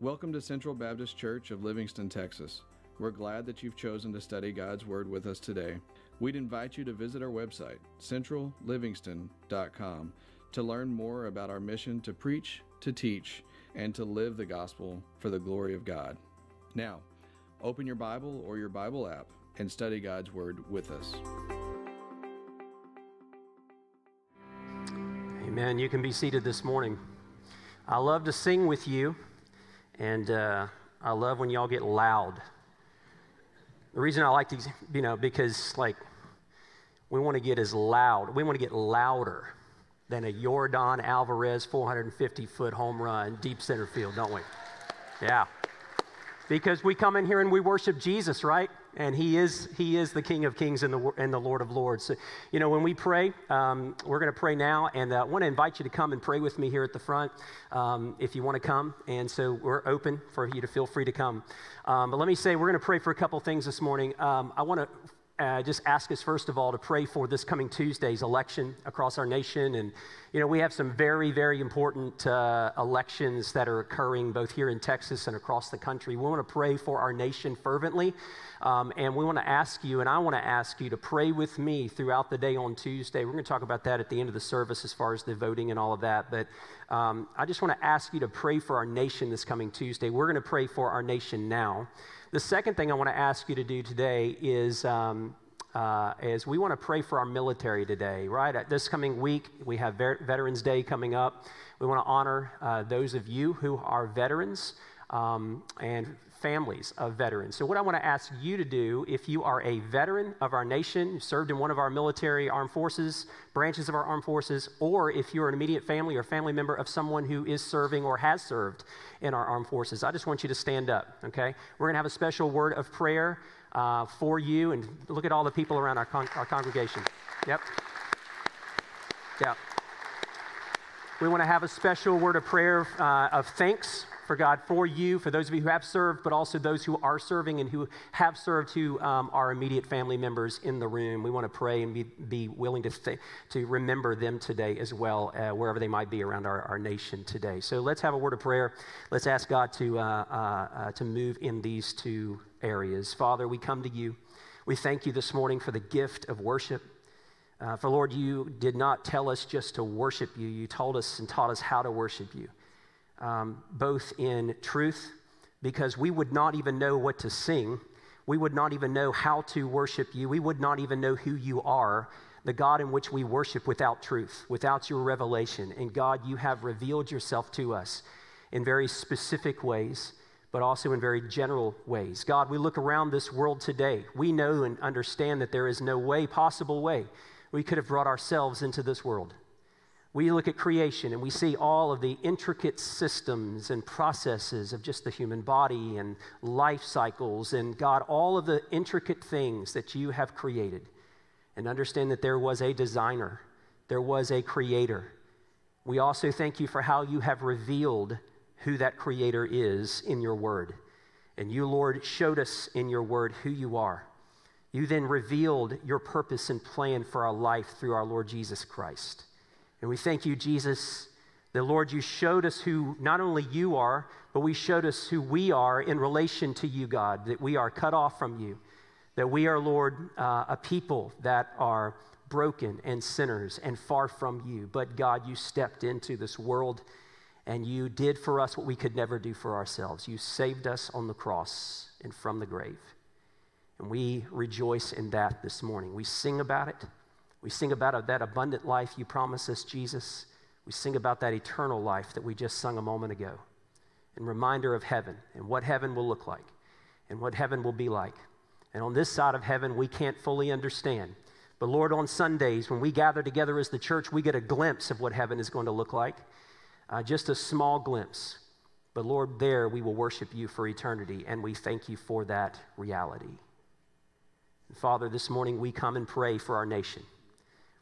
Welcome to Central Baptist Church of Livingston, Texas. We're glad that you've chosen to study God's Word with us today. We'd invite you to visit our website, centrallivingston.com, to learn more about our mission to preach, to teach, and to live the gospel for the glory of God. Now, open your Bible or your Bible app and study God's Word with us. Amen. You can be seated this morning. I love to sing with you. And uh, I love when y'all get loud. The reason I like to, you know, because like we want to get as loud, we want to get louder than a Yordan Alvarez 450 foot home run deep center field, don't we? Yeah. Because we come in here and we worship Jesus, right? And he is he is the king of kings and the and the lord of lords. So, you know when we pray um, we're going to pray now. And i uh, want to invite you to come and pray with me here at the front um, if you want to come. And so we're open for you to feel free to come. Um, but let me say we're going to pray for a couple things this morning. Um, i want to uh, just ask us first of all to pray for this coming Tuesday's election across our nation. And, you know, we have some very, very important uh, elections that are occurring both here in Texas and across the country. We want to pray for our nation fervently. Um, and we want to ask you, and I want to ask you to pray with me throughout the day on Tuesday. We're going to talk about that at the end of the service as far as the voting and all of that. But um, I just want to ask you to pray for our nation this coming Tuesday. We're going to pray for our nation now. The second thing I want to ask you to do today is. Um, uh, is we want to pray for our military today, right? At this coming week, we have Veterans Day coming up. We want to honor uh, those of you who are veterans um, and families of veterans. So, what I want to ask you to do, if you are a veteran of our nation, served in one of our military armed forces, branches of our armed forces, or if you're an immediate family or family member of someone who is serving or has served in our armed forces, I just want you to stand up, okay? We're going to have a special word of prayer uh, for you, and look at all the people around our, con- our congregation. Yep. Yep. We want to have a special word of prayer uh, of thanks for God for you, for those of you who have served, but also those who are serving and who have served who um, immediate family members in the room. We want to pray and be, be willing to, th- to remember them today as well, uh, wherever they might be around our, our nation today. So let's have a word of prayer. Let's ask God to, uh, uh, uh to move in these two areas. Father, we come to you. We thank you this morning for the gift of worship. Uh, for Lord, you did not tell us just to worship you, you told us and taught us how to worship you um, both in truth, because we would not even know what to sing. We would not even know how to worship you. We would not even know who you are, the God in which we worship without truth, without your revelation. And God, you have revealed yourself to us in very specific ways, but also in very general ways. God, we look around this world today. We know and understand that there is no way, possible way, we could have brought ourselves into this world. We look at creation and we see all of the intricate systems and processes of just the human body and life cycles and God, all of the intricate things that you have created. And understand that there was a designer, there was a creator. We also thank you for how you have revealed who that creator is in your word. And you, Lord, showed us in your word who you are. You then revealed your purpose and plan for our life through our Lord Jesus Christ. And we thank you, Jesus, that Lord, you showed us who not only you are, but we showed us who we are in relation to you, God, that we are cut off from you, that we are, Lord, uh, a people that are broken and sinners and far from you. But God, you stepped into this world and you did for us what we could never do for ourselves. You saved us on the cross and from the grave. And we rejoice in that this morning. We sing about it. We sing about that abundant life you promise us, Jesus. We sing about that eternal life that we just sung a moment ago. And reminder of heaven and what heaven will look like and what heaven will be like. And on this side of heaven, we can't fully understand. But Lord, on Sundays, when we gather together as the church, we get a glimpse of what heaven is going to look like. Uh, just a small glimpse. But Lord, there we will worship you for eternity, and we thank you for that reality. And Father, this morning we come and pray for our nation.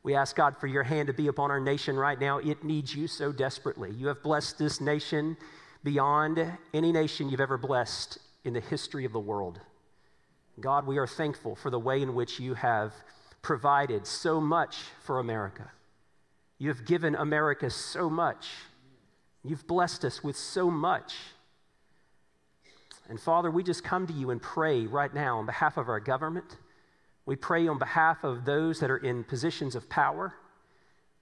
We ask God for your hand to be upon our nation right now. It needs you so desperately. You have blessed this nation beyond any nation you've ever blessed in the history of the world. God, we are thankful for the way in which you have provided so much for America. You have given America so much. You've blessed us with so much. And Father, we just come to you and pray right now on behalf of our government. We pray on behalf of those that are in positions of power.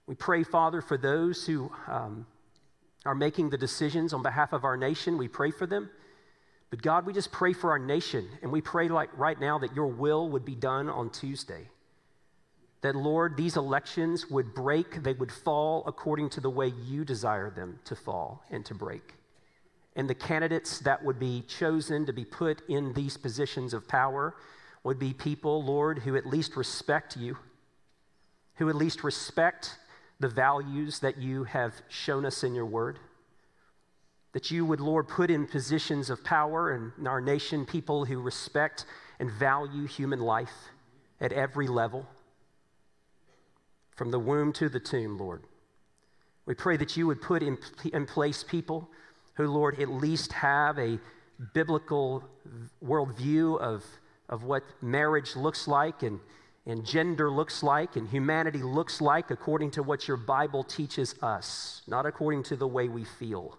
We pray, Father, for those who um, are making the decisions on behalf of our nation. We pray for them. But God, we just pray for our nation, and we pray like right now that your will would be done on Tuesday. That, Lord, these elections would break, they would fall according to the way you desire them to fall and to break. And the candidates that would be chosen to be put in these positions of power would be people, Lord, who at least respect you, who at least respect the values that you have shown us in your word that you would, Lord, put in positions of power in our nation people who respect and value human life at every level, from the womb to the tomb, Lord. We pray that you would put in, in place people who, Lord, at least have a biblical worldview of, of what marriage looks like and, and gender looks like and humanity looks like according to what your Bible teaches us, not according to the way we feel.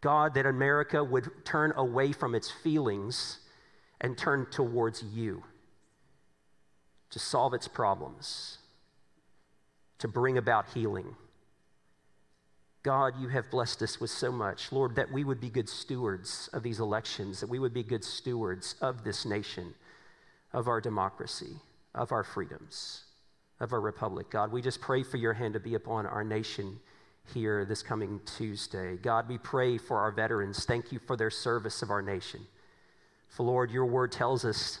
God, that America would turn away from its feelings and turn towards you to solve its problems, to bring about healing. God, you have blessed us with so much. Lord, that we would be good stewards of these elections, that we would be good stewards of this nation, of our democracy, of our freedoms, of our republic. God, we just pray for your hand to be upon our nation here this coming Tuesday. God, we pray for our veterans. Thank you for their service of our nation. For Lord, your word tells us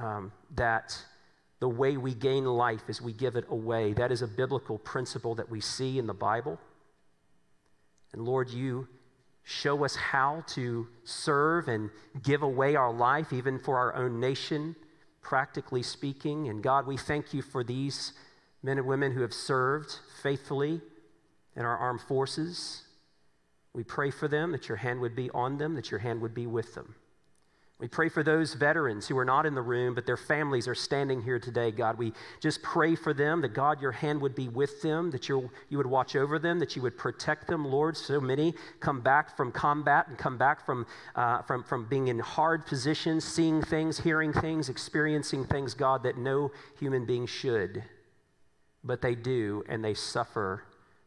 um, that the way we gain life is we give it away. That is a biblical principle that we see in the Bible. And Lord, you show us how to serve and give away our life, even for our own nation, practically speaking. And God, we thank you for these men and women who have served faithfully in our armed forces. We pray for them that your hand would be on them, that your hand would be with them. We pray for those veterans who are not in the room, but their families are standing here today, God. We just pray for them that, God, your hand would be with them, that you would watch over them, that you would protect them, Lord. So many come back from combat and come back from, uh, from, from being in hard positions, seeing things, hearing things, experiencing things, God, that no human being should. But they do, and they suffer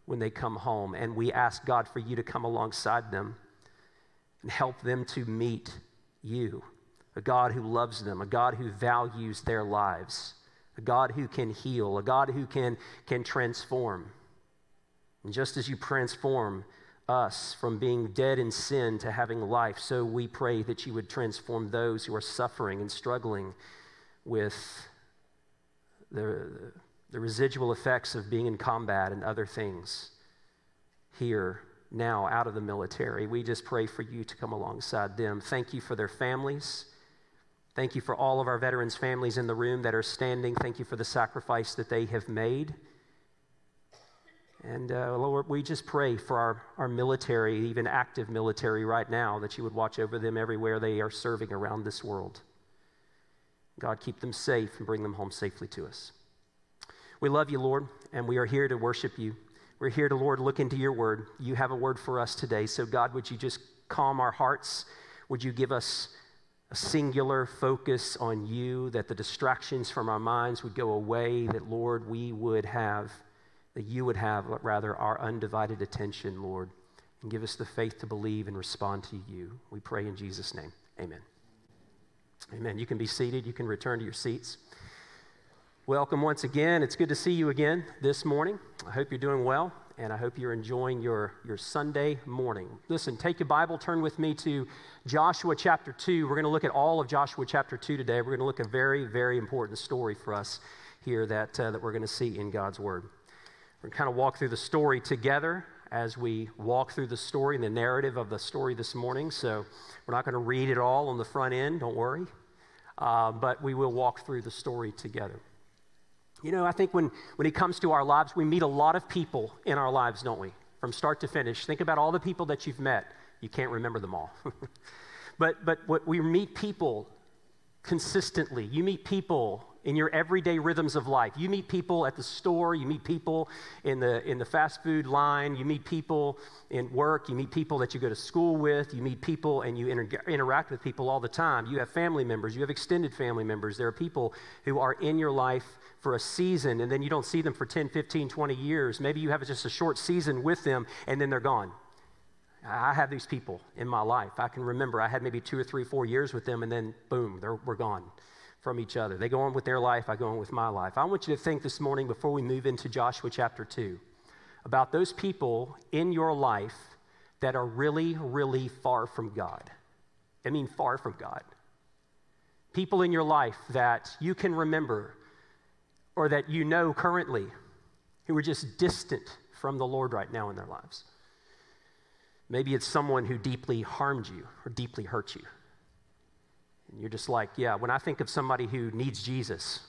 when they come home. And we ask God for you to come alongside them and help them to meet you, a God who loves them, a God who values their lives, a God who can heal, a God who can, can transform. And just as you transform us from being dead in sin to having life, so we pray that you would transform those who are suffering and struggling with the the residual effects of being in combat and other things here now out of the military. We just pray for you to come alongside them. Thank you for their families. Thank you for all of our veterans' families in the room that are standing. Thank you for the sacrifice that they have made. And uh, Lord, we just pray for our, our military, even active military right now, that you would watch over them everywhere they are serving around this world. God, keep them safe and bring them home safely to us. We love you, Lord, and we are here to worship you. We're here to, Lord, look into your word. You have a word for us today. So, God, would you just calm our hearts? Would you give us a singular focus on you, that the distractions from our minds would go away, that, Lord, we would have, that you would have, rather, our undivided attention, Lord, and give us the faith to believe and respond to you. We pray in Jesus' name. Amen. Amen. You can be seated, you can return to your seats. Welcome once again. It's good to see you again this morning. I hope you're doing well, and I hope you're enjoying your, your Sunday morning. Listen, take your Bible, turn with me to Joshua chapter 2. We're going to look at all of Joshua chapter 2 today. We're going to look at a very, very important story for us here that, uh, that we're going to see in God's Word. We're going to kind of walk through the story together as we walk through the story and the narrative of the story this morning. So we're not going to read it all on the front end, don't worry. Uh, but we will walk through the story together. You know, I think when, when it comes to our lives, we meet a lot of people in our lives, don't we? From start to finish. Think about all the people that you've met. You can't remember them all. but, but what we meet people consistently. You meet people in your everyday rhythms of life. You meet people at the store, you meet people in the, in the fast food line, you meet people in work, you meet people that you go to school with, you meet people and you inter- interact with people all the time. You have family members, you have extended family members. There are people who are in your life for a season and then you don't see them for 10, 15, 20 years. Maybe you have just a short season with them and then they're gone. I have these people in my life. I can remember I had maybe two or three, four years with them, and then boom, they're, we're gone from each other. They go on with their life, I go on with my life. I want you to think this morning before we move into Joshua chapter 2 about those people in your life that are really, really far from God. I mean, far from God. People in your life that you can remember or that you know currently who are just distant from the Lord right now in their lives. Maybe it's someone who deeply harmed you or deeply hurt you. And you're just like, yeah, when I think of somebody who needs Jesus,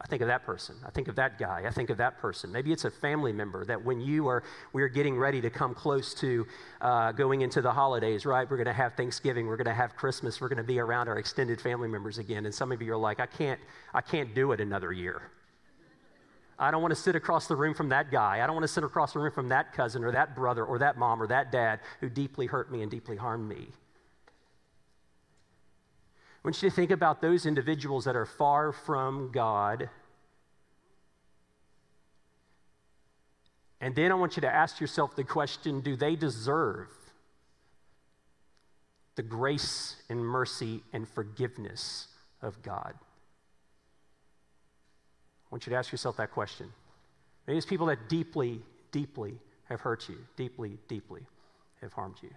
I think of that person. I think of that guy. I think of that person. Maybe it's a family member that when you are, we're getting ready to come close to uh, going into the holidays, right? We're going to have Thanksgiving. We're going to have Christmas. We're going to be around our extended family members again. And some of you are like, I can't, I can't do it another year. I don't want to sit across the room from that guy. I don't want to sit across the room from that cousin or that brother or that mom or that dad who deeply hurt me and deeply harmed me. Want you to think about those individuals that are far from God. And then I want you to ask yourself the question do they deserve the grace and mercy and forgiveness of God? I want you to ask yourself that question. Maybe it's people that deeply, deeply have hurt you, deeply, deeply have harmed you.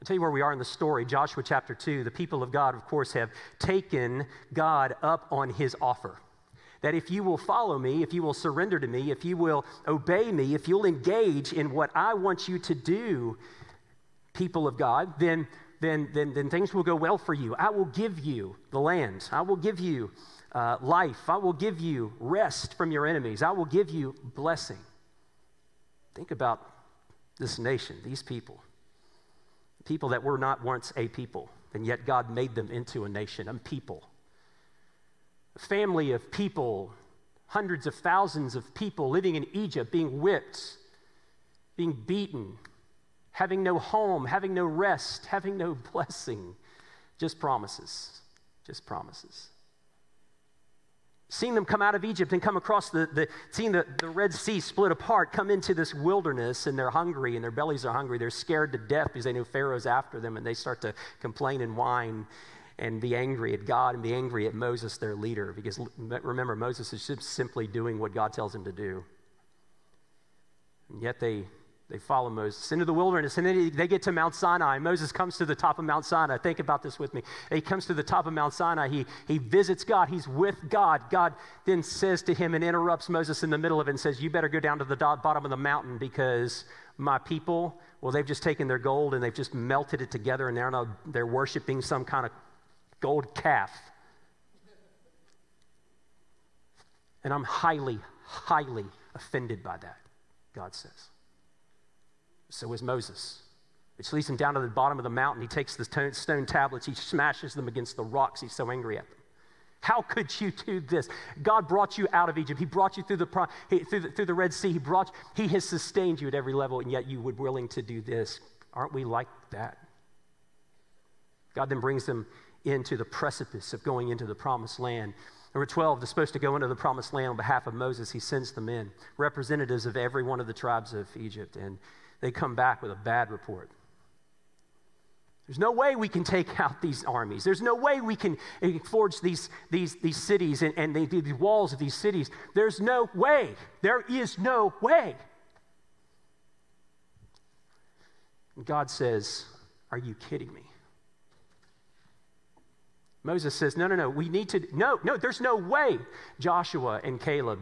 I'll tell you where we are in the story. Joshua chapter 2. The people of God, of course, have taken God up on his offer. That if you will follow me, if you will surrender to me, if you will obey me, if you'll engage in what I want you to do, people of God, then, then, then, then things will go well for you. I will give you the land. I will give you uh, life. I will give you rest from your enemies. I will give you blessing. Think about this nation, these people people that were not once a people, and yet God made them into a nation, a people. A family of people, hundreds of thousands of people living in Egypt, being whipped, being beaten, having no home, having no rest, having no blessing. Just promises. Just promises seeing them come out of Egypt and come across the, the seeing the, the Red Sea split apart, come into this wilderness, and they're hungry and their bellies are hungry. They're scared to death because they know Pharaoh's after them, and they start to complain and whine and be angry at God and be angry at Moses, their leader. Because remember, Moses is simply doing what God tells him to do. And yet they they follow Moses into the wilderness, and then they get to Mount Sinai. Moses comes to the top of Mount Sinai. Think about this with me. He comes to the top of Mount Sinai. He, he visits God. He's with God. God then says to him and interrupts Moses in the middle of it and says, You better go down to the bottom of the mountain because my people, well, they've just taken their gold and they've just melted it together, and they're, now, they're worshiping some kind of gold calf. And I'm highly, highly offended by that, God says. So is Moses. Which leads him down to the bottom of the mountain. He takes the stone tablets, he smashes them against the rocks. He's so angry at them. How could you do this? God brought you out of Egypt. He brought you through the, through the, through the Red Sea. He, brought, he has sustained you at every level, and yet you would willing to do this. Aren't we like that? God then brings them into the precipice of going into the promised land. Number 12, they're supposed to go into the promised land on behalf of Moses. He sends them in, representatives of every one of the tribes of Egypt. And they come back with a bad report. There's no way we can take out these armies. There's no way we can eh, forge these, these, these cities and, and the, the walls of these cities. There's no way. There is no way. And God says, Are you kidding me? Moses says, No, no, no, we need to, no, no, there's no way. Joshua and Caleb,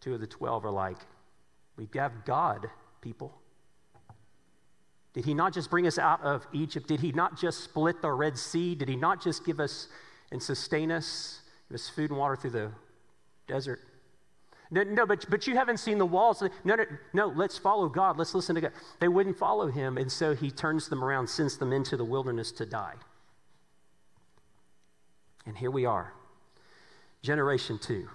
two of the 12, are like, We have God people? Did he not just bring us out of Egypt? Did he not just split the Red Sea? Did he not just give us and sustain us, give us food and water through the desert? No, no but, but you haven't seen the walls. No, no, no, let's follow God. Let's listen to God. They wouldn't follow him, and so he turns them around, sends them into the wilderness to die. And here we are, generation two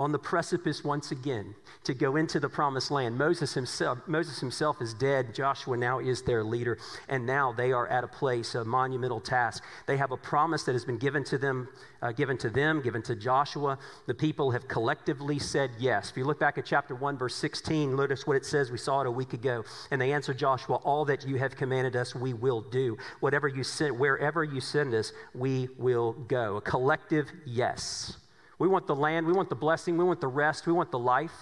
on the precipice once again to go into the promised land. Moses himself, Moses himself is dead. Joshua now is their leader. And now they are at a place, a monumental task. They have a promise that has been given to them, uh, given to them, given to Joshua. The people have collectively said yes. If you look back at chapter 1, verse 16, notice what it says. We saw it a week ago. And they answered Joshua, All that you have commanded us, we will do. Whatever you send, wherever you send us, we will go. A collective yes. We want the land, we want the blessing, we want the rest, we want the life.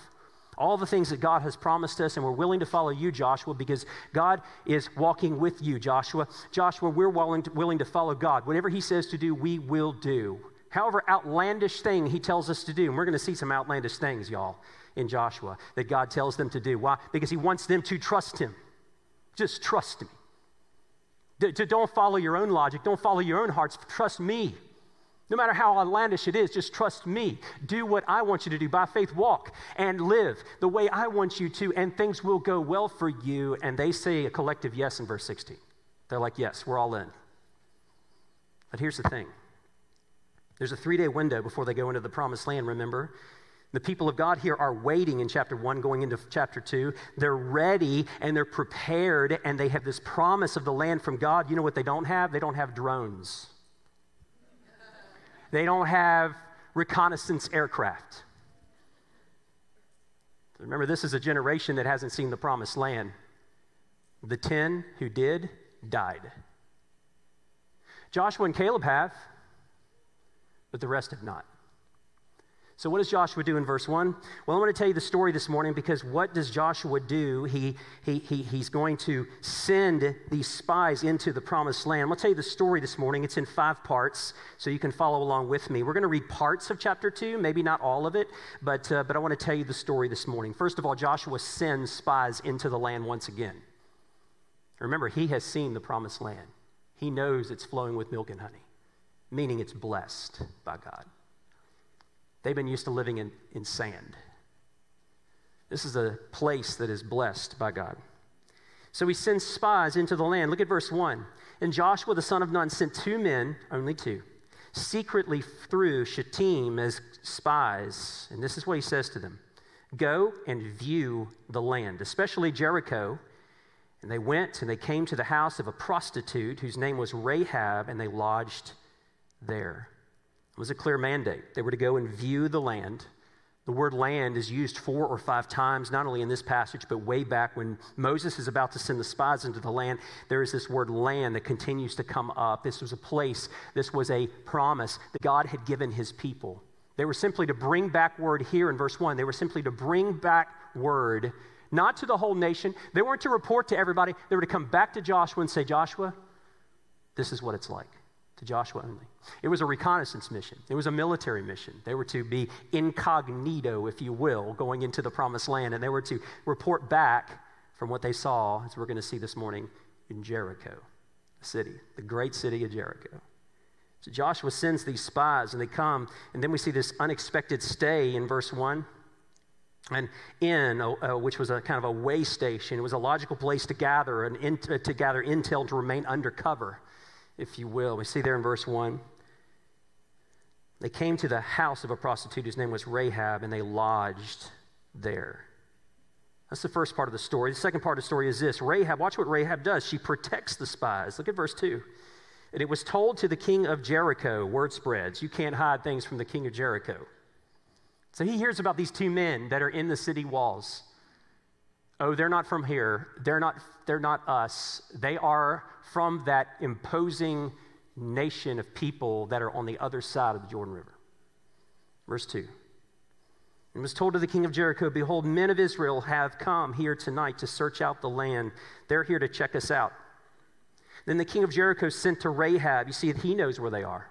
All the things that God has promised us, and we're willing to follow you, Joshua, because God is walking with you, Joshua. Joshua, we're willing to, willing to follow God. Whatever He says to do, we will do. However outlandish thing He tells us to do, and we're going to see some outlandish things, y'all, in Joshua that God tells them to do. Why? Because He wants them to trust Him. Just trust me. D- don't follow your own logic, don't follow your own hearts. Trust me. No matter how outlandish it is, just trust me. Do what I want you to do. By faith, walk and live the way I want you to, and things will go well for you. And they say a collective yes in verse 16. They're like, yes, we're all in. But here's the thing there's a three day window before they go into the promised land, remember? The people of God here are waiting in chapter 1, going into chapter 2. They're ready and they're prepared, and they have this promise of the land from God. You know what they don't have? They don't have drones. They don't have reconnaissance aircraft. Remember, this is a generation that hasn't seen the promised land. The 10 who did died. Joshua and Caleb have, but the rest have not. So, what does Joshua do in verse 1? Well, I want to tell you the story this morning because what does Joshua do? He, he, he, he's going to send these spies into the promised land. I'm going to tell you the story this morning. It's in five parts, so you can follow along with me. We're going to read parts of chapter 2, maybe not all of it, but, uh, but I want to tell you the story this morning. First of all, Joshua sends spies into the land once again. Remember, he has seen the promised land, he knows it's flowing with milk and honey, meaning it's blessed by God. They've been used to living in, in sand. This is a place that is blessed by God. So he sends spies into the land. Look at verse 1. And Joshua the son of Nun sent two men, only two, secretly through Shittim as spies. And this is what he says to them Go and view the land, especially Jericho. And they went and they came to the house of a prostitute whose name was Rahab, and they lodged there. It was a clear mandate. They were to go and view the land. The word land is used four or five times, not only in this passage, but way back when Moses is about to send the spies into the land. There is this word land that continues to come up. This was a place, this was a promise that God had given his people. They were simply to bring back word here in verse 1. They were simply to bring back word, not to the whole nation. They weren't to report to everybody. They were to come back to Joshua and say, Joshua, this is what it's like to Joshua only. It was a reconnaissance mission, it was a military mission. They were to be incognito, if you will, going into the promised land, and they were to report back from what they saw, as we're going to see this morning, in Jericho, the city, the great city of Jericho. So Joshua sends these spies, and they come, and then we see this unexpected stay in verse 1 an inn, uh, uh, which was a kind of a way station. It was a logical place to gather and in, to gather intel to remain undercover if you will. We see there in verse 1. They came to the house of a prostitute whose name was Rahab, and they lodged there. That's the first part of the story. The second part of the story is this Rahab, watch what Rahab does. She protects the spies. Look at verse 2. And it was told to the king of Jericho, word spreads, you can't hide things from the king of Jericho. So he hears about these two men that are in the city walls. Oh, they're not from here. They're not, they're not us. They are from that imposing nation of people that are on the other side of the Jordan River. Verse 2. And was told to the king of Jericho, Behold, men of Israel have come here tonight to search out the land. They're here to check us out. Then the king of Jericho sent to Rahab. You see, he knows where they are.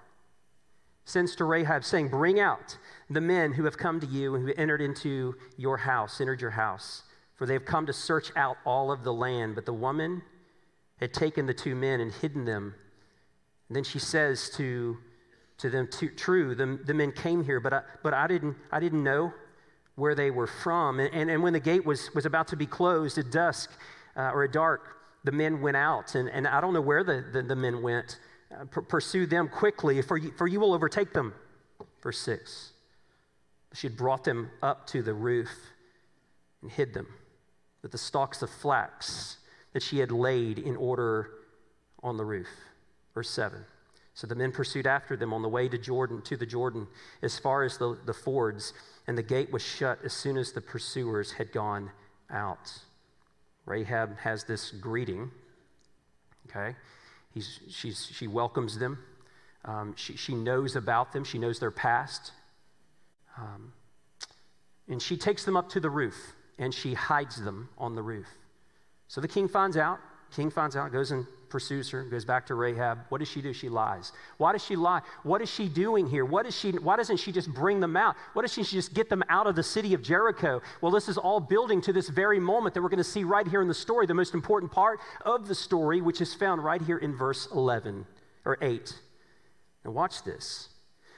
Sends to Rahab, saying, Bring out the men who have come to you and who entered into your house, entered your house, for they have come to search out all of the land. But the woman had taken the two men and hidden them. And then she says to, to them, True, the, the men came here, but I, but I, didn't, I didn't know where they were from. And, and, and when the gate was, was about to be closed at dusk uh, or at dark, the men went out. And, and I don't know where the, the, the men went, uh, pursue them quickly, for you, for you will overtake them. Verse 6. She had brought them up to the roof and hid them with the stalks of flax that she had laid in order on the roof. Verse 7. So the men pursued after them on the way to Jordan, to the Jordan, as far as the, the fords, and the gate was shut as soon as the pursuers had gone out. Rahab has this greeting. Okay, He's, she's, she welcomes them. Um, she, she knows about them. She knows their past. Um, and she takes them up to the roof and she hides them on the roof. So the king finds out. King finds out, goes and pursues her, goes back to Rahab. What does she do? She lies. Why does she lie? What is she doing here? What is she, why doesn't she just bring them out? Why doesn't she just get them out of the city of Jericho? Well, this is all building to this very moment that we're going to see right here in the story, the most important part of the story, which is found right here in verse 11 or 8. Now, watch this.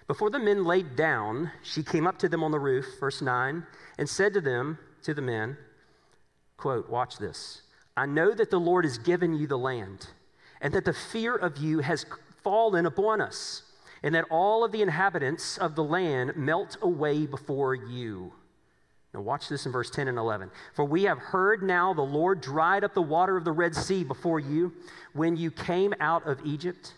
Before the men laid down, she came up to them on the roof, verse 9, and said to them, to the men, quote, watch this. I know that the Lord has given you the land, and that the fear of you has fallen upon us, and that all of the inhabitants of the land melt away before you. Now, watch this in verse 10 and 11. For we have heard now the Lord dried up the water of the Red Sea before you when you came out of Egypt.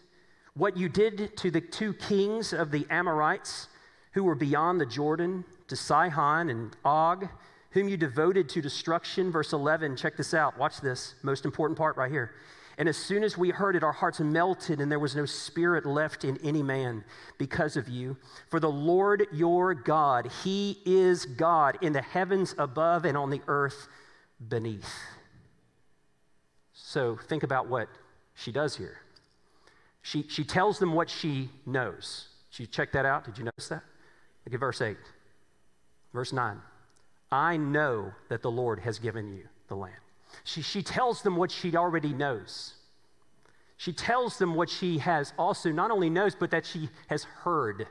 What you did to the two kings of the Amorites who were beyond the Jordan, to Sihon and Og, whom you devoted to destruction. Verse 11, check this out. Watch this. Most important part right here. And as soon as we heard it, our hearts melted, and there was no spirit left in any man because of you. For the Lord your God, He is God in the heavens above and on the earth beneath. So think about what she does here. She, she tells them what she knows. She check that out. Did you notice that? Look at verse 8. Verse 9. I know that the Lord has given you the land. She, she tells them what she already knows. She tells them what she has also not only knows, but that she has heard.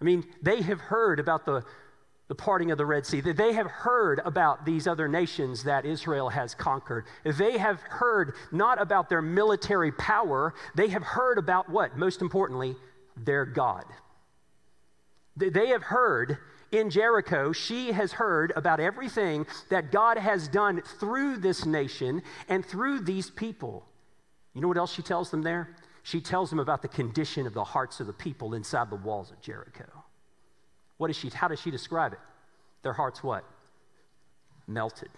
I mean, they have heard about the, the parting of the Red Sea. They have heard about these other nations that Israel has conquered. They have heard not about their military power, they have heard about what? Most importantly, their God. They have heard in Jericho, she has heard about everything that God has done through this nation and through these people. You know what else she tells them there? She tells them about the condition of the hearts of the people inside the walls of Jericho. What is she, how does she describe it? Their hearts what? Melted.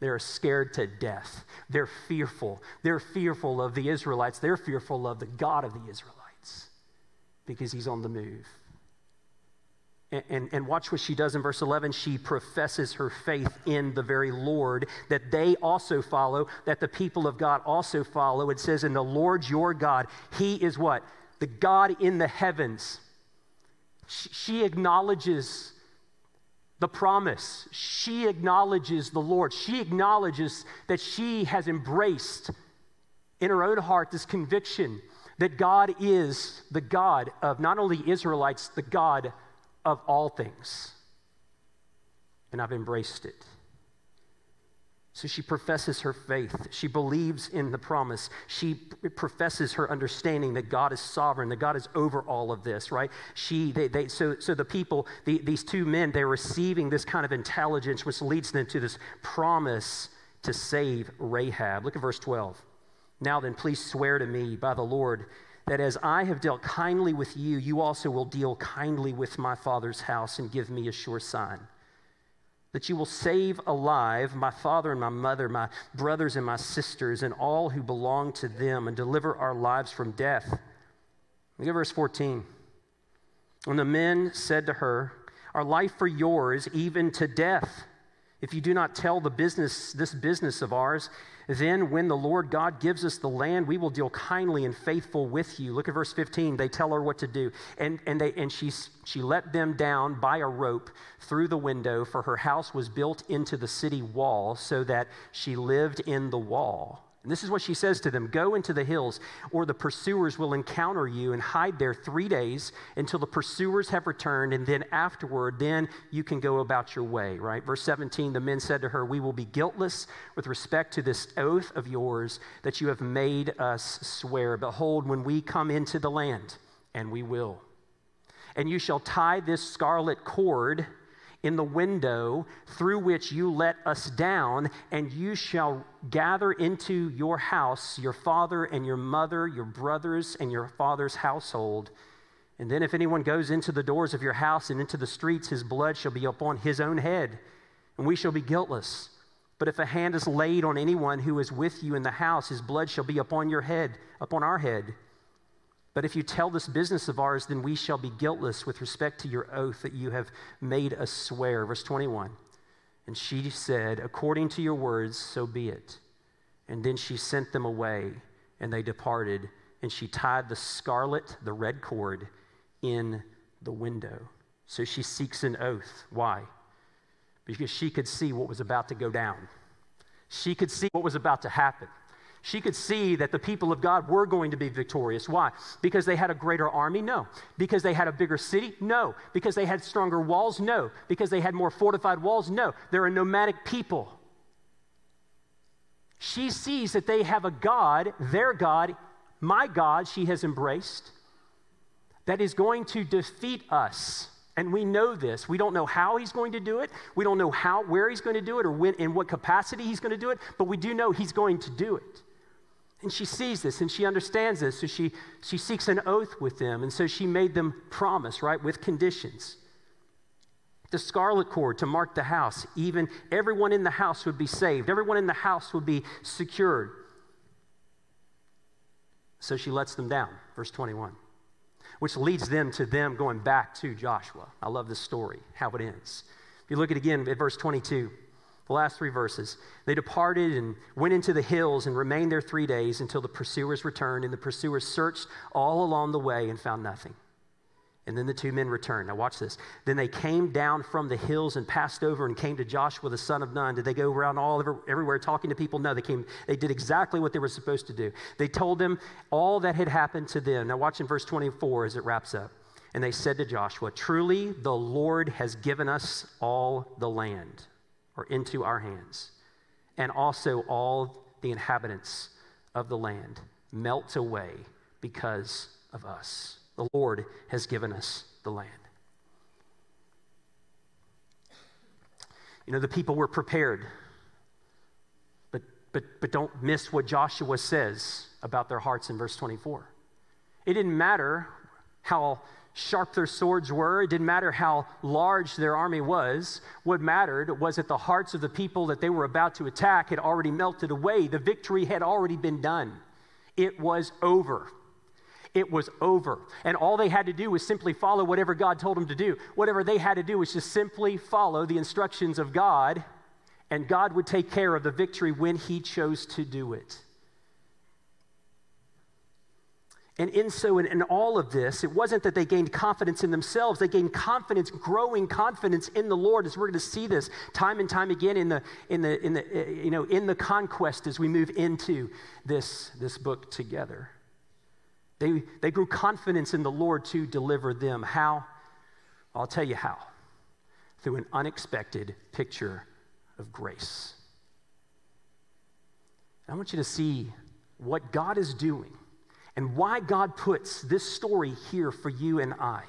They're scared to death. They're fearful. They're fearful of the Israelites. They're fearful of the God of the Israelites because he's on the move. And, and, and, watch what she does in verse 11. She professes her faith in the very Lord that they also follow, that the people of God also follow. It says, In the Lord your God, He is what? The God in the heavens. She, she acknowledges the promise. She acknowledges the Lord. She acknowledges that she has embraced in her own heart this conviction that God is the God of not only Israelites, the God of all things. And I've embraced it. So she professes her faith. She believes in the promise. She professes her understanding that God is sovereign, that God is over all of this, right? She, they, they, so, so the people, the, these two men, they're receiving this kind of intelligence, which leads them to this promise to save Rahab. Look at verse 12. Now then, please swear to me by the Lord that as I have dealt kindly with you, you also will deal kindly with my father's house and give me a sure sign. That you will save alive my father and my mother, my brothers and my sisters, and all who belong to them, and deliver our lives from death. Look at verse 14. When the men said to her, Our life for yours, even to death, if you do not tell the business, this business of ours, then, when the Lord God gives us the land, we will deal kindly and faithful with you. Look at verse 15. They tell her what to do. And, and, they, and she, she let them down by a rope through the window, for her house was built into the city wall, so that she lived in the wall. And this is what she says to them Go into the hills, or the pursuers will encounter you and hide there three days until the pursuers have returned, and then afterward, then you can go about your way, right? Verse 17 the men said to her, We will be guiltless with respect to this oath of yours that you have made us swear. Behold, when we come into the land, and we will. And you shall tie this scarlet cord in the window through which you let us down, and you shall gather into your house your father and your mother, your brothers and your father's household. And then, if anyone goes into the doors of your house and into the streets, his blood shall be upon his own head, and we shall be guiltless. But if a hand is laid on anyone who is with you in the house, his blood shall be upon your head, upon our head. But if you tell this business of ours, then we shall be guiltless with respect to your oath that you have made us swear. Verse 21. And she said, According to your words, so be it. And then she sent them away, and they departed. And she tied the scarlet, the red cord, in the window. So she seeks an oath. Why? Because she could see what was about to go down. She could see what was about to happen she could see that the people of God were going to be victorious. Why? Because they had a greater army? No. Because they had a bigger city? No. Because they had stronger walls? No. Because they had more fortified walls? No. They're a nomadic people. She sees that they have a God, their God, my God, she has embraced, that is going to defeat us. And we know this. We don't know how he's going to do it. We don't know how, where he's going to do it or when, in what capacity he's going to do it, but we do know he's going to do it. And she sees this and she understands this, so she, she seeks an oath with them. And so she made them promise, right, with conditions. The scarlet cord to mark the house, even everyone in the house would be saved, everyone in the house would be secured. So she lets them down, verse 21, which leads them to them going back to Joshua. I love this story, how it ends. If you look at again at verse 22, the last three verses. They departed and went into the hills and remained there three days until the pursuers returned, and the pursuers searched all along the way and found nothing. And then the two men returned. Now, watch this. Then they came down from the hills and passed over and came to Joshua the son of Nun. Did they go around all over, everywhere talking to people? No, they came. They did exactly what they were supposed to do. They told them all that had happened to them. Now, watch in verse 24 as it wraps up. And they said to Joshua, Truly, the Lord has given us all the land or into our hands. And also, all the inhabitants of the land melt away because of us. The Lord has given us the land. You know, the people were prepared, but, but, but don't miss what Joshua says about their hearts in verse 24. It didn't matter how sharp their swords were. It didn't matter how large their army was. What mattered was that the hearts of the people that they were about to attack had already melted away. The victory had already been done. It was over. It was over. And all they had to do was simply follow whatever God told them to do. Whatever they had to do was just simply follow the instructions of God, and God would take care of the victory when He chose to do it. And in so, in, in, all of this, it wasn't that they gained confidence in themselves. They gained confidence, growing confidence in the Lord. As we're going to see this time and time again in the, in the, in the, uh, you know, in the conquest as we move into this, this book together. They, they grew confidence in the Lord to deliver them. How? I'll tell you how. Through an unexpected picture of grace. I want you to see what God is doing and why God puts this story here for you and I.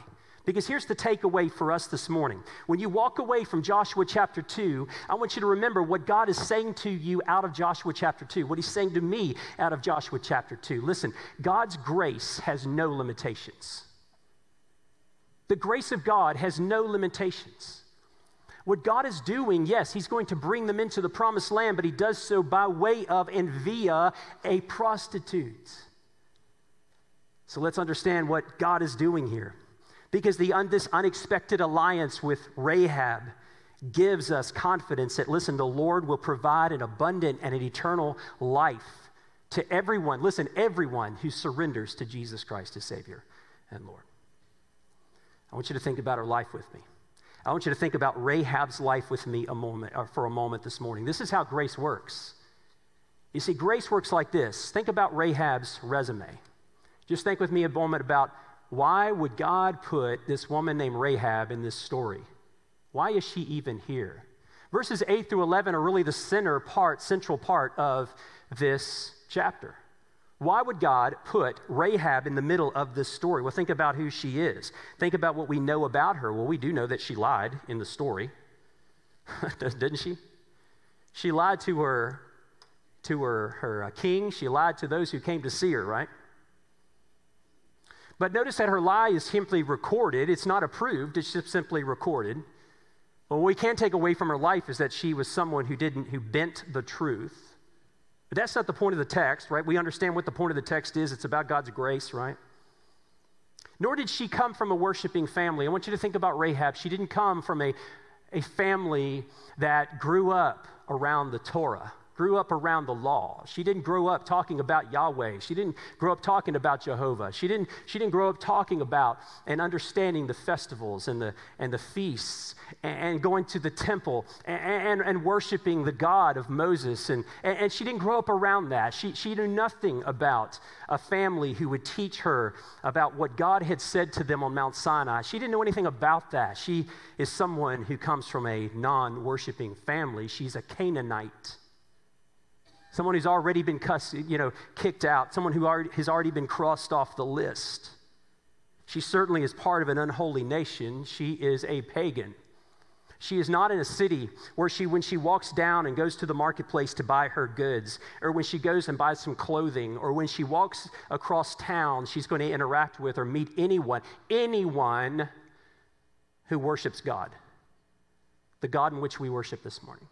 Because here's the takeaway for us this morning. When you walk away from Joshua chapter 2, I want you to remember what God is saying to you out of Joshua chapter 2, what He's saying to me out of Joshua chapter 2. Listen, God's grace has no limitations. The grace of God has no limitations. What God is doing, yes, He's going to bring them into the promised land, but He does so by way of and via a prostitute. So let's understand what God is doing here. Because the, this unexpected alliance with Rahab gives us confidence that, listen, the Lord will provide an abundant and an eternal life to everyone, listen, everyone who surrenders to Jesus Christ as Savior and Lord. I want you to think about her life with me. I want you to think about Rahab's life with me a moment, or for a moment this morning. This is how grace works. You see, grace works like this. Think about Rahab's resume. Just think with me a moment about why would God put this woman named Rahab in this story? Why is she even here? Verses 8 through 11 are really the center part, central part of this chapter. Why would God put Rahab in the middle of this story? Well, think about who she is. Think about what we know about her. Well, we do know that she lied in the story, didn't she? She lied to her to her, her uh, king. She lied to those who came to see her, right? But notice that her lie is simply recorded. It's not approved, it's just simply recorded. But what we can take away from her life is that she was someone who didn't, who bent the truth but that's not the point of the text, right? We understand what the point of the text is. It's about God's grace, right? Nor did she come from a worshiping family. I want you to think about Rahab. She didn't come from a, a family that grew up around the Torah grew up around the law. She didn't grow up talking about Yahweh. She didn't grow up talking about Jehovah. She didn't, she didn't grow up talking about and understanding the festivals and the, and the feasts and, going to the temple and, and, and, worshiping the God of Moses. And, and, she didn't grow up around that. She, she knew nothing about a family who would teach her about what God had said to them on Mount Sinai. She didn't know anything about that. She is someone who comes from a non worshiping family. She's a Canaanite someone who's already been cussed, you know, kicked out, someone who already, has already been crossed off the list. She certainly is part of an unholy nation. She is a pagan. She is not in a city where she, when she walks down and goes to the marketplace to buy her goods, or when she goes and buys some clothing, or when she walks across town, she's going to interact with or meet anyone, anyone who worships God, the God in which we worship this morning.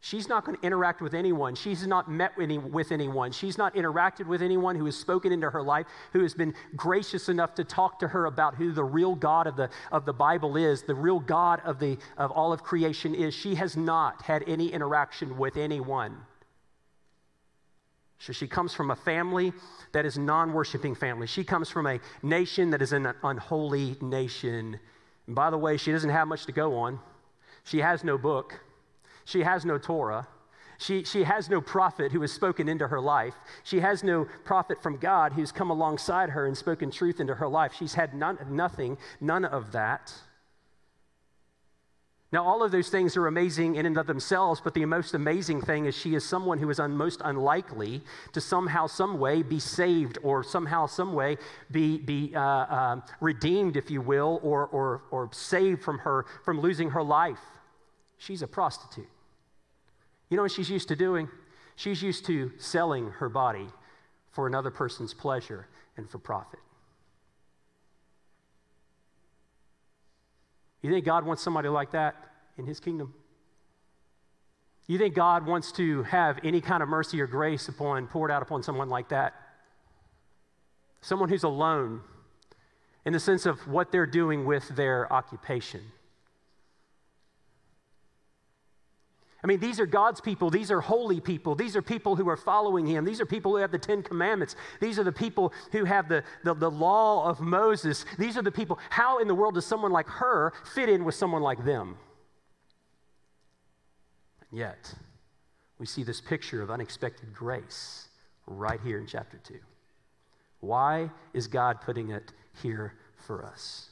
She's not going to interact with anyone. She's not met with anyone. She's not interacted with anyone who has spoken into her life, who has been gracious enough to talk to her about who the real God of the, of the Bible is, the real God of, the, of all of creation is. She has not had any interaction with anyone. So she comes from a family that is non worshiping family. She comes from a nation that is an unholy nation. And by the way, she doesn't have much to go on. She has no book. She has no Torah. She, she has no prophet who has spoken into her life. She has no prophet from God who's come alongside her and spoken truth into her life. She's had none, nothing, none of that. Now, all of those things are amazing in and of themselves, but the most amazing thing is she is someone who is un- most unlikely to somehow, some way be saved or somehow, some way be, be uh, uh, redeemed, if you will, or, or, or saved from her, from losing her life. She's a prostitute. You know what she's used to doing? She's used to selling her body for another person's pleasure and for profit. You think God wants somebody like that in his kingdom? You think God wants to have any kind of mercy or grace upon poured out upon someone like that? Someone who's alone in the sense of what they're doing with their occupation. I mean, these are God's people. These are holy people. These are people who are following Him. These are people who have the Ten Commandments. These are the people who have the, the, the, law of Moses. These are the people. How in the world does someone like her fit in with someone like them? And yet, we see this picture of unexpected grace right here in chapter 2. Why is God putting it here for us?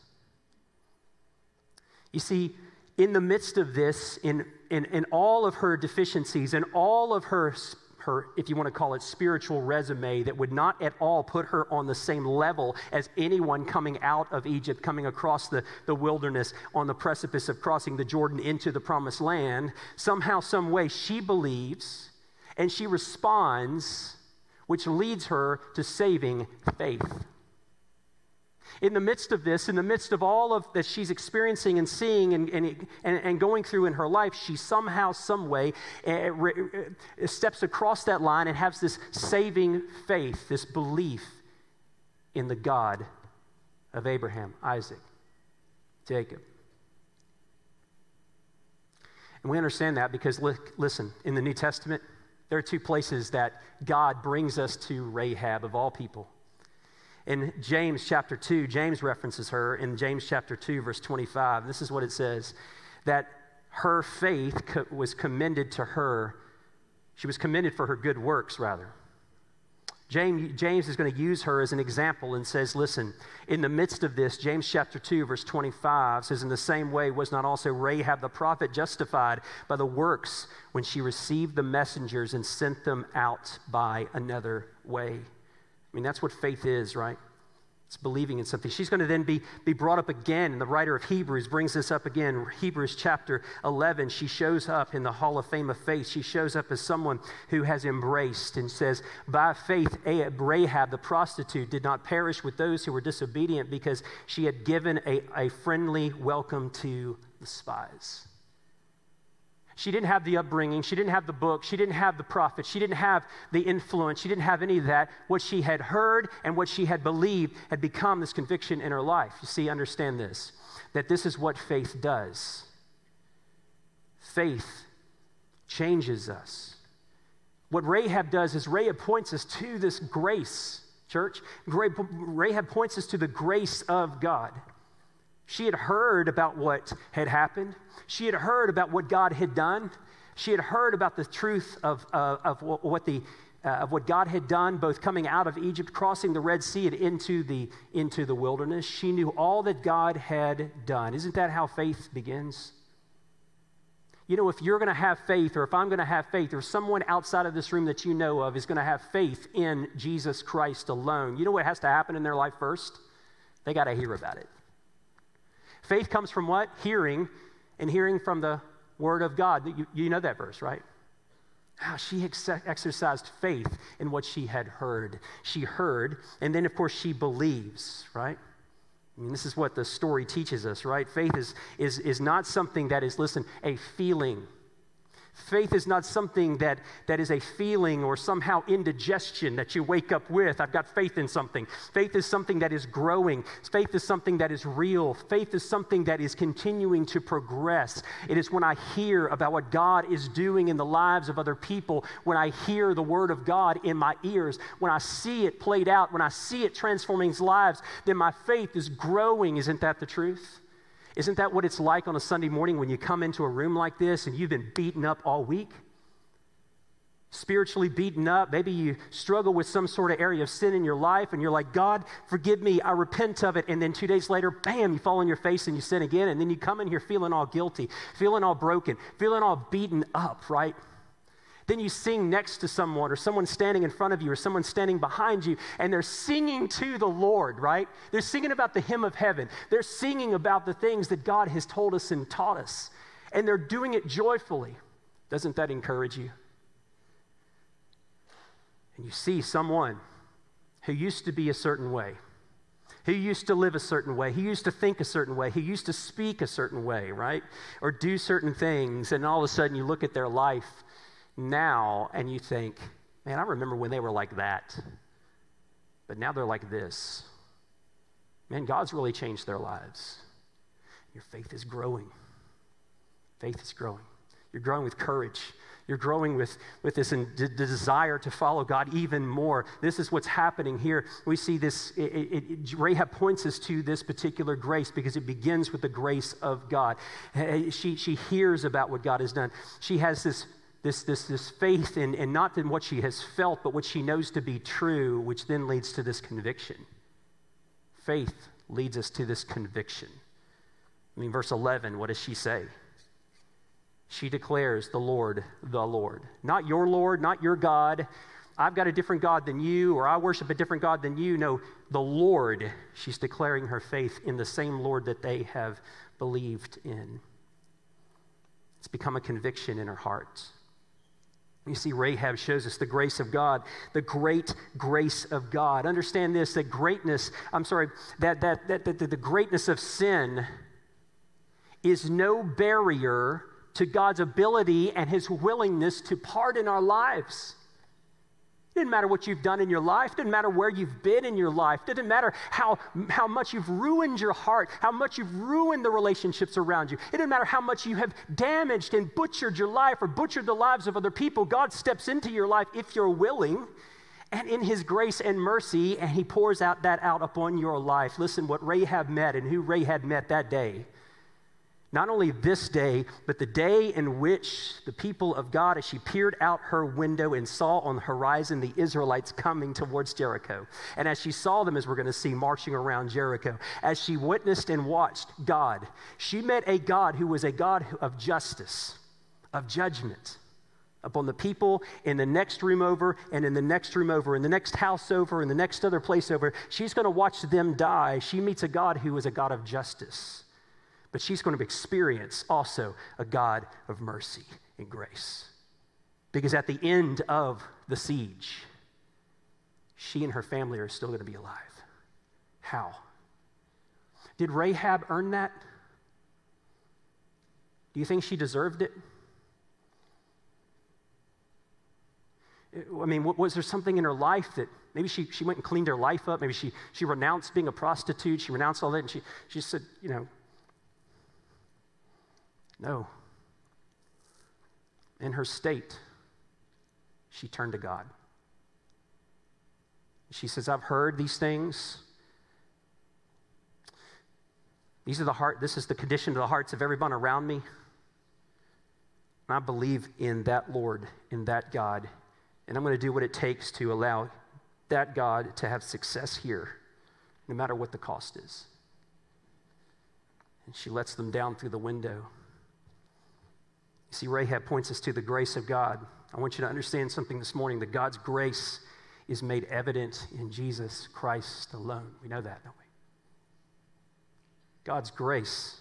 You see, in the midst of this, in, in, in all of her deficiencies and all of her, her, if you want to call it spiritual resume, that would not at all put her on the same level as anyone coming out of Egypt, coming across the, the wilderness on the precipice of crossing the Jordan into the promised land, somehow, some way, she believes and she responds, which leads her to saving faith. In the midst of this, in the midst of all of that she's experiencing and seeing and, and, and, going through in her life, she somehow, some way, uh, uh, steps across that line and has this saving faith, this belief in the God of Abraham, Isaac, Jacob. And we understand that because, listen, in the New Testament, there are two places that God brings us to Rahab, of all people. In James chapter 2, James references her in James chapter 2, verse 25. This is what it says that her faith co- was commended to her She was commended for her good works, rather. James, James is going to use her as an example and says, Listen, in the midst of this, James chapter 2, verse 25 says, In the same way, was not also Rahab the prophet justified by the works when she received the messengers and sent them out by another way? I mean, that's what faith is, right? It's believing in something. She's going to then be, be brought up again, and the writer of Hebrews brings this up again. Hebrews chapter 11, she shows up in the Hall of Fame of faith. She shows up as someone who has embraced and says, By faith, Rahab the prostitute did not perish with those who were disobedient because she had given a, a friendly welcome to the spies. She didn't have the upbringing. She didn't have the book. She didn't have the prophet. She didn't have the influence. She didn't have any of that. What she had heard and what she had believed had become this conviction in her life. You see, understand this that this is what faith does. Faith changes us. What Rahab does is Rahab points us to this grace, church. Rahab points us to the grace of God. She had heard about what had happened. She had heard about what God had done. She had heard about the truth of, uh, of what the uh, of what God had done, both coming out of Egypt, crossing the Red Sea, and into the, into the wilderness. She knew all that God had done. Isn't that how faith begins? You know, if you're going to have faith, or if I'm going to have faith, or someone outside of this room that you know of is going to have faith in Jesus Christ alone, you know what has to happen in their life first? They got to hear about it. Faith comes from what? Hearing, and hearing from the Word of God. You, you know that verse, right? How she ex- exercised faith in what she had heard. She heard, and then, of course, she believes, right? I mean, this is what the story teaches us, right? Faith is, is, is not something that is, listen, a feeling Faith is not something that, that is a feeling or somehow indigestion that you wake up with. I've got faith in something. Faith is something that is growing. Faith is something that is real. Faith is something that is continuing to progress. It is when I hear about what God is doing in the lives of other people, when I hear the word of God in my ears, when I see it played out, when I see it transforming lives, then my faith is growing. Isn't that the truth? Isn't that what it's like on a Sunday morning when you come into a room like this and you've been beaten up all week? Spiritually beaten up. Maybe you struggle with some sort of area of sin in your life and you're like, God, forgive me. I repent of it. And then two days later, bam, you fall on your face and you sin again. And then you come in here feeling all guilty, feeling all broken, feeling all beaten up, right? Then you sing next to someone, or someone standing in front of you, or someone standing behind you, and they're singing to the Lord, right? They're singing about the hymn of heaven. They're singing about the things that God has told us and taught us, and they're doing it joyfully. Doesn't that encourage you? And you see someone who used to be a certain way, who used to live a certain way, who used to think a certain way, who used to speak a certain way, right? Or do certain things, and all of a sudden you look at their life now and you think, man, I remember when they were like that, but now they're like this. Man, God's really changed their lives. Your faith is growing. Faith is growing. You're growing with courage. You're growing with, with this desire to follow God even more. This is what's happening here. We see this, it, it, it, Rahab points us to this particular grace because it begins with the grace of God. She, she hears about what God has done. She has this this, this, this faith in, in not in what she has felt, but what she knows to be true, which then leads to this conviction. Faith leads us to this conviction. I mean, verse 11, what does she say? She declares, The Lord, the Lord. Not your Lord, not your God. I've got a different God than you, or I worship a different God than you. No, the Lord. She's declaring her faith in the same Lord that they have believed in. It's become a conviction in her heart. You see, Rahab shows us the grace of God, the great grace of God. Understand this that greatness, I'm sorry, that, that, that, that the greatness of sin is no barrier to God's ability and his willingness to pardon our lives. Doesn't matter what you've done in your life. Doesn't matter where you've been in your life. Doesn't matter how, how much you've ruined your heart, how much you've ruined the relationships around you. It didn't matter how much you have damaged and butchered your life or butchered the lives of other people. God steps into your life if you're willing and in his grace and mercy, and he pours out that out upon your life. Listen, what Rahab met and who Rahab met that day Not only this day, but the day in which the people of God, as she peered out her window and saw on the horizon the Israelites coming towards Jericho. And as she saw them, as we're going to see, marching around Jericho, as she witnessed and watched God, she met a God who was a God of justice, of judgment upon the people in the next room over and in the next room over, in the next house over, in the next other place over. She's going to watch them die. She meets a God who is a God of justice but she's going to experience also a God of mercy and grace. Because at the end of the siege, she and her family are still going to be alive. How? Did Rahab earn that? Do you think she deserved it? I mean, was there something in her life that maybe she, she went and cleaned her life up? Maybe she, she renounced being a prostitute. She renounced all that. And she, she said, you know, no. In her state, she turned to God. She says, I've heard these things. These are the heart, this is the condition of the hearts of everyone around me. And I believe in that Lord, in that God. And I'm going to do what it takes to allow that God to have success here, no matter what the cost is. And she lets them down through the window. See, Rahab points us to the grace of God. I want you to understand something this morning that God's grace is made evident in Jesus Christ alone. We know that, don't we? God's grace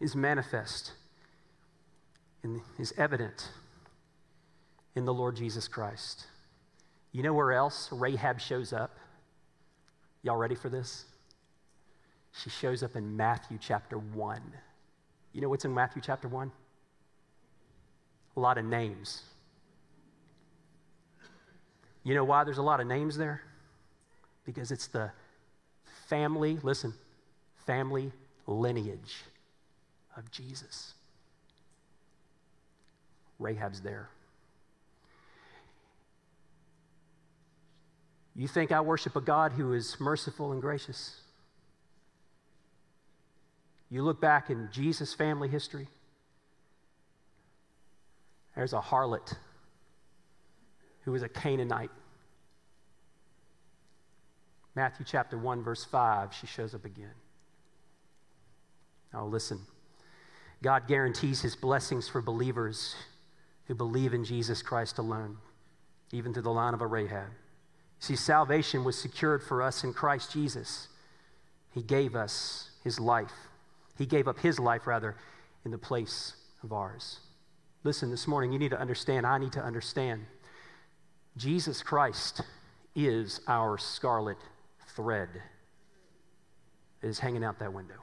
is manifest and is evident in the Lord Jesus Christ. You know where else Rahab shows up? Y'all ready for this? She shows up in Matthew chapter 1. You know what's in Matthew chapter 1? A lot of names. You know why there's a lot of names there? Because it's the family, listen, family lineage of Jesus. Rahab's there. You think I worship a God who is merciful and gracious? You look back in Jesus' family history, there's a harlot who was a Canaanite. Matthew chapter 1, verse 5, she shows up again. Now, listen. God guarantees his blessings for believers who believe in Jesus Christ alone, even through the line of a Rahab. See, salvation was secured for us in Christ Jesus. He gave us his life. He gave up his life, rather, in the place of ours. Listen, this morning, you need to understand, I need to understand. Jesus Christ is our scarlet thread that is hanging out that window.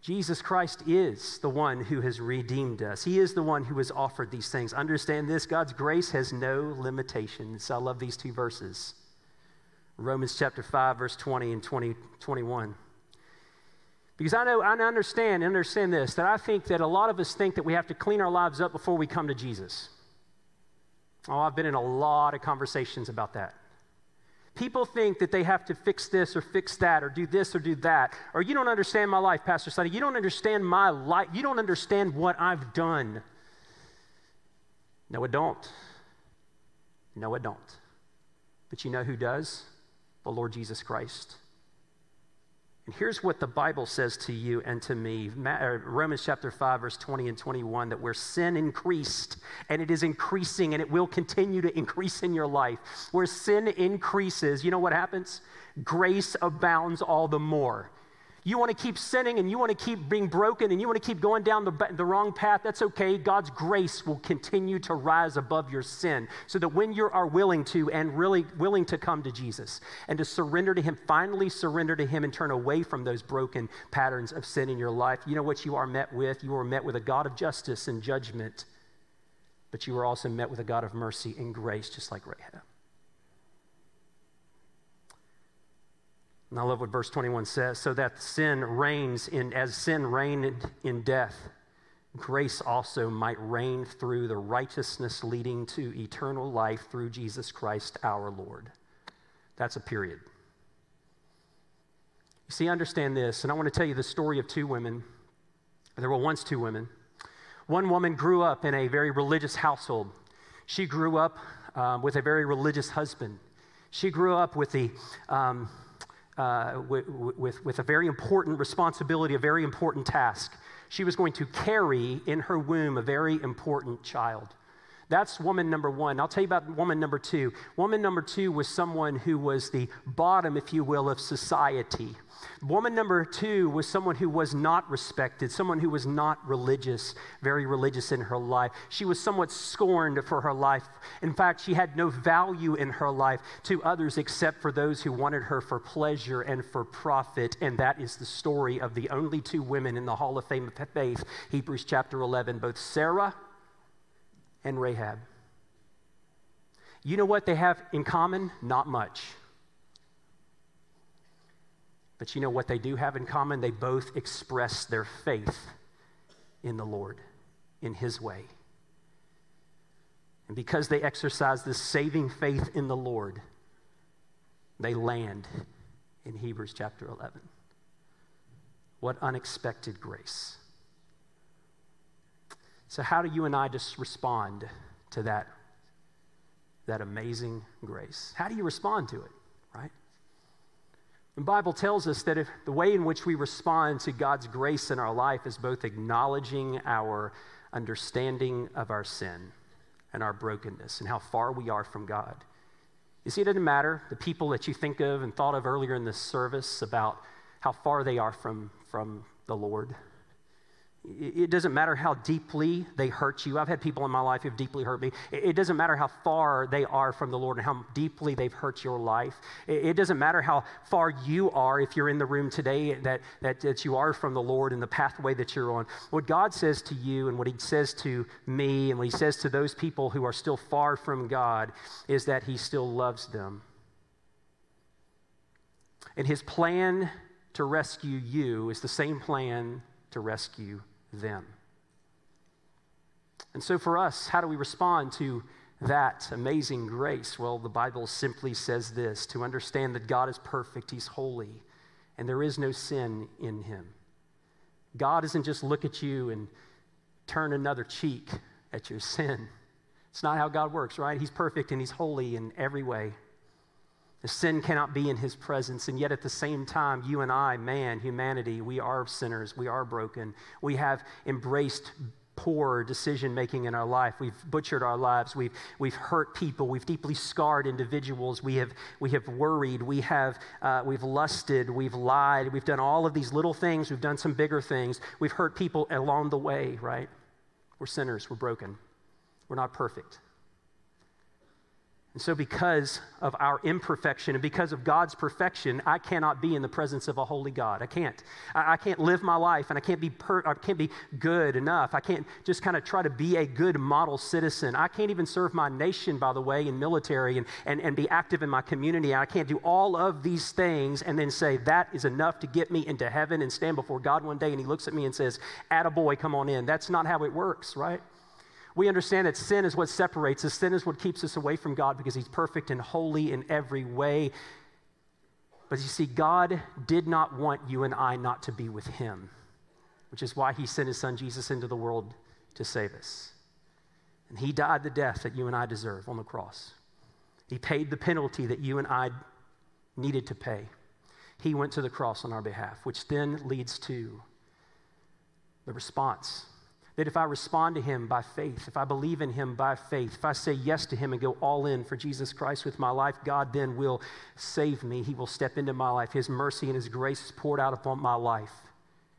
Jesus Christ is the one who has redeemed us. He is the one who has offered these things. Understand this God's grace has no limitations. I love these two verses Romans chapter 5, verse 20 and 20, 21. Because I know, I understand, understand this, that I think that a lot of us think that we have to clean our lives up before we come to Jesus. Oh, I've been in a lot of conversations about that. People think that they have to fix this or fix that or do this or do that. Or you don't understand my life, Pastor Sonny. You don't understand my life. You don't understand what I've done. No, I don't. No, I don't. But you know who does? The Lord Jesus Christ. Here's what the Bible says to you and to me uh, Romans chapter 5, verse 20 and 21 that where sin increased, and it is increasing, and it will continue to increase in your life. Where sin increases, you know what happens? Grace abounds all the more. You want to keep sinning and you want to keep being broken and you want to keep going down the, the wrong path, that's okay. God's grace will continue to rise above your sin so that when you are willing to and really willing to come to Jesus and to surrender to Him, finally surrender to Him and turn away from those broken patterns of sin in your life, you know what you are met with? You are met with a God of justice and judgment, but you are also met with a God of mercy and grace, just like Rahab. And I love what verse 21 says so that sin reigns in, as sin reigned in death, grace also might reign through the righteousness leading to eternal life through Jesus Christ our Lord. That's a period. You see, understand this, and I want to tell you the story of two women. There were once two women. One woman grew up in a very religious household. She grew up um, with a very religious husband. She grew up with, the, um, uh, with, with, with a very important responsibility, a very important task. She was going to carry in her womb a very important child. That's woman number one. I'll tell you about woman number two. Woman number two was someone who was the bottom, if you will, of society. Woman number two was someone who was not respected, someone who was not religious, very religious in her life. She was somewhat scorned for her life. In fact, she had no value in her life to others except for those who wanted her for pleasure and for profit. And that is the story of the only two women in the Hall of Fame of Faith, Hebrews chapter 11, both Sarah and Rahab. You know what they have in common? Not much. But you know what they do have in common? They both express their faith in the Lord, in His way. And because they exercise this saving faith in the Lord, they land in Hebrews chapter 11. What unexpected grace. So, how do you and I just respond to that, that amazing grace? How do you respond to it, right? The Bible tells us that if the way in which we respond to God's grace in our life is both acknowledging our understanding of our sin and our brokenness and how far we are from God. You see, it doesn't matter the people that you think of and thought of earlier in this service about how far they are from, from the Lord. It doesn't matter how deeply they hurt you. I've had people in my life who've deeply hurt me. It doesn't matter how far they are from the Lord and how deeply they've hurt your life. It doesn't matter how far you are, if you're in the room today, that, that, that you are from the Lord and the pathway that you're on. What God says to you and what He says to me and what He says to those people who are still far from God is that He still loves them. And His plan to rescue you is the same plan to rescue them. And so, for us, how do we respond to that amazing grace? Well, the Bible simply says this to understand that God is perfect, He's holy, and there is no sin in Him. God doesn't just look at you and turn another cheek at your sin. It's not how God works, right? He's perfect and He's holy in every way. The sin cannot be in his presence. And yet, at the same time, you and I, man, humanity, we are sinners. We are broken. We have embraced poor decision making in our life. We've butchered our lives. We've, we've hurt people. We've deeply scarred individuals. We have, we have worried. We have, uh, we've lusted. We've lied. We've done all of these little things. We've done some bigger things. We've hurt people along the way, right? We're sinners. We're broken. We're not perfect. And so, because of our imperfection and because of God's perfection, I cannot be in the presence of a holy God. I can't. I, I can't live my life and I can't be per, I can't be good enough. I can't just kind of try to be a good model citizen. I can't even serve my nation, by the way, in military and, and, and be active in my community. I can't do all of these things and then say that is enough to get me into heaven and stand before God one day and He looks at me and says, Attaboy, come on in. That's not how it works, right? We understand that sin is what separates us, sin is what keeps us away from God because He's perfect and holy in every way. But you see, God did not want you and I not to be with Him, which is why He sent His Son Jesus into the world to save us. And He died the death that you and I deserve on the cross. He paid the penalty that you and I needed to pay. He went to the cross on our behalf, which then leads to the response that if I respond to Him by faith, if I believe in Him by faith, if I say yes to Him and go all in for Jesus Christ with my life, God then will save me. He will step into my life. His mercy and His grace is poured out upon my life.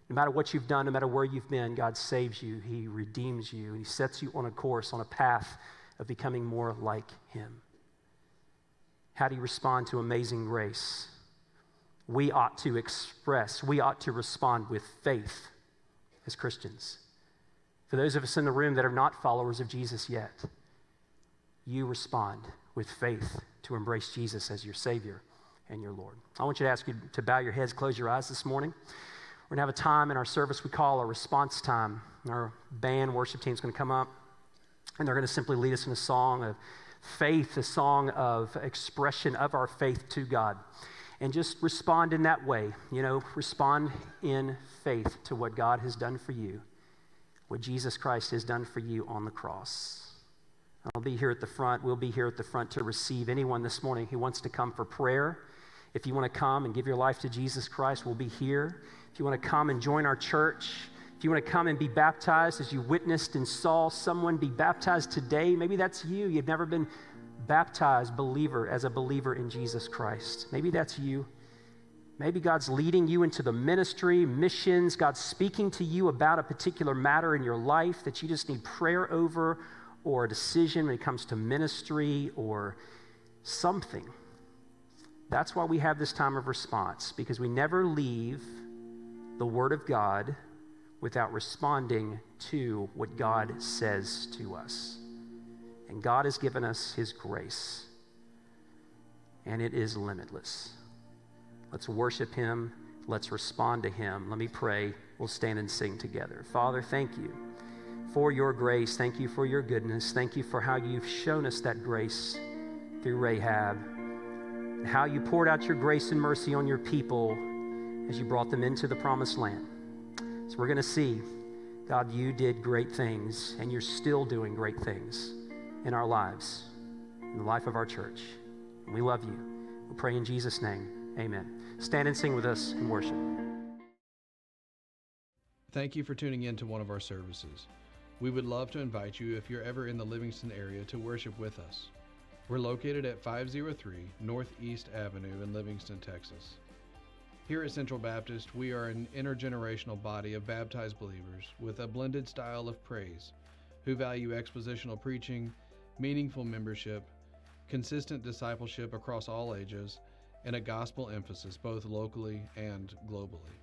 No matter what you've done, no matter where you've been, God saves you. He redeems you. He sets you on a course, on a path of becoming more like Him. How do you respond to amazing grace? We ought to express, we ought to respond with faith as Christians. For those of us in the room that are not followers of Jesus yet, you respond with faith to embrace Jesus as your Savior and your Lord. I want you to ask you to bow your heads, close your eyes this morning. We're going to have a time in our service we call a response time. Our band worship team is going to come up, and they're going to simply lead us in a song of faith, a song of expression of our faith to God. and just respond in that way. You know, respond in faith to what God has done for you, what Jesus Christ has done for you on the cross. I'll be here at the front. We'll be here at the front to receive anyone this morning who wants to come for prayer. If you want to come and give your life to Jesus Christ, we'll be here. If you want to come and join our church, if you want to come and be baptized as you witnessed and saw someone be baptized today, maybe that's you. You've never been baptized believer as a believer in Jesus Christ. Maybe that's you. Maybe God's leading you into the ministry, missions. God's speaking to you about a particular matter in your life that you just need prayer over or a decision when it comes to ministry or something. That's why we have this time of response because we never leave the Word of God without responding to what God says to us. And God has given us His grace, and it is limitless. Let's worship Him. Let's respond to Him. Let me pray. We'll stand and sing together. Father, thank you for your grace. Thank you for your goodness. Thank you for how you've shown us that grace through Rahab, how you poured out your grace and mercy on your people as you brought them into the promised land. So we're going to see, God, you did great things, and you're still doing great things in our lives, in the life of our church. And we love you. We pray in Jesus' name. Amen. Stand and sing with us in worship. Thank you for tuning in to one of our services. We would love to invite you, if you're ever in the Livingston area, to worship with us. We're located at 503 Northeast Avenue in Livingston, Texas. Here at Central Baptist, we are an intergenerational body of baptized believers with a blended style of praise who value expositional preaching, meaningful membership, consistent discipleship across all ages, and a gospel emphasis both locally and globally.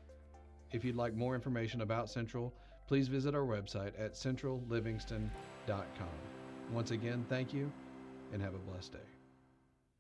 If you'd like more information about Central, please visit our website at centrallivingston.com. Once again, thank you and have a blessed day.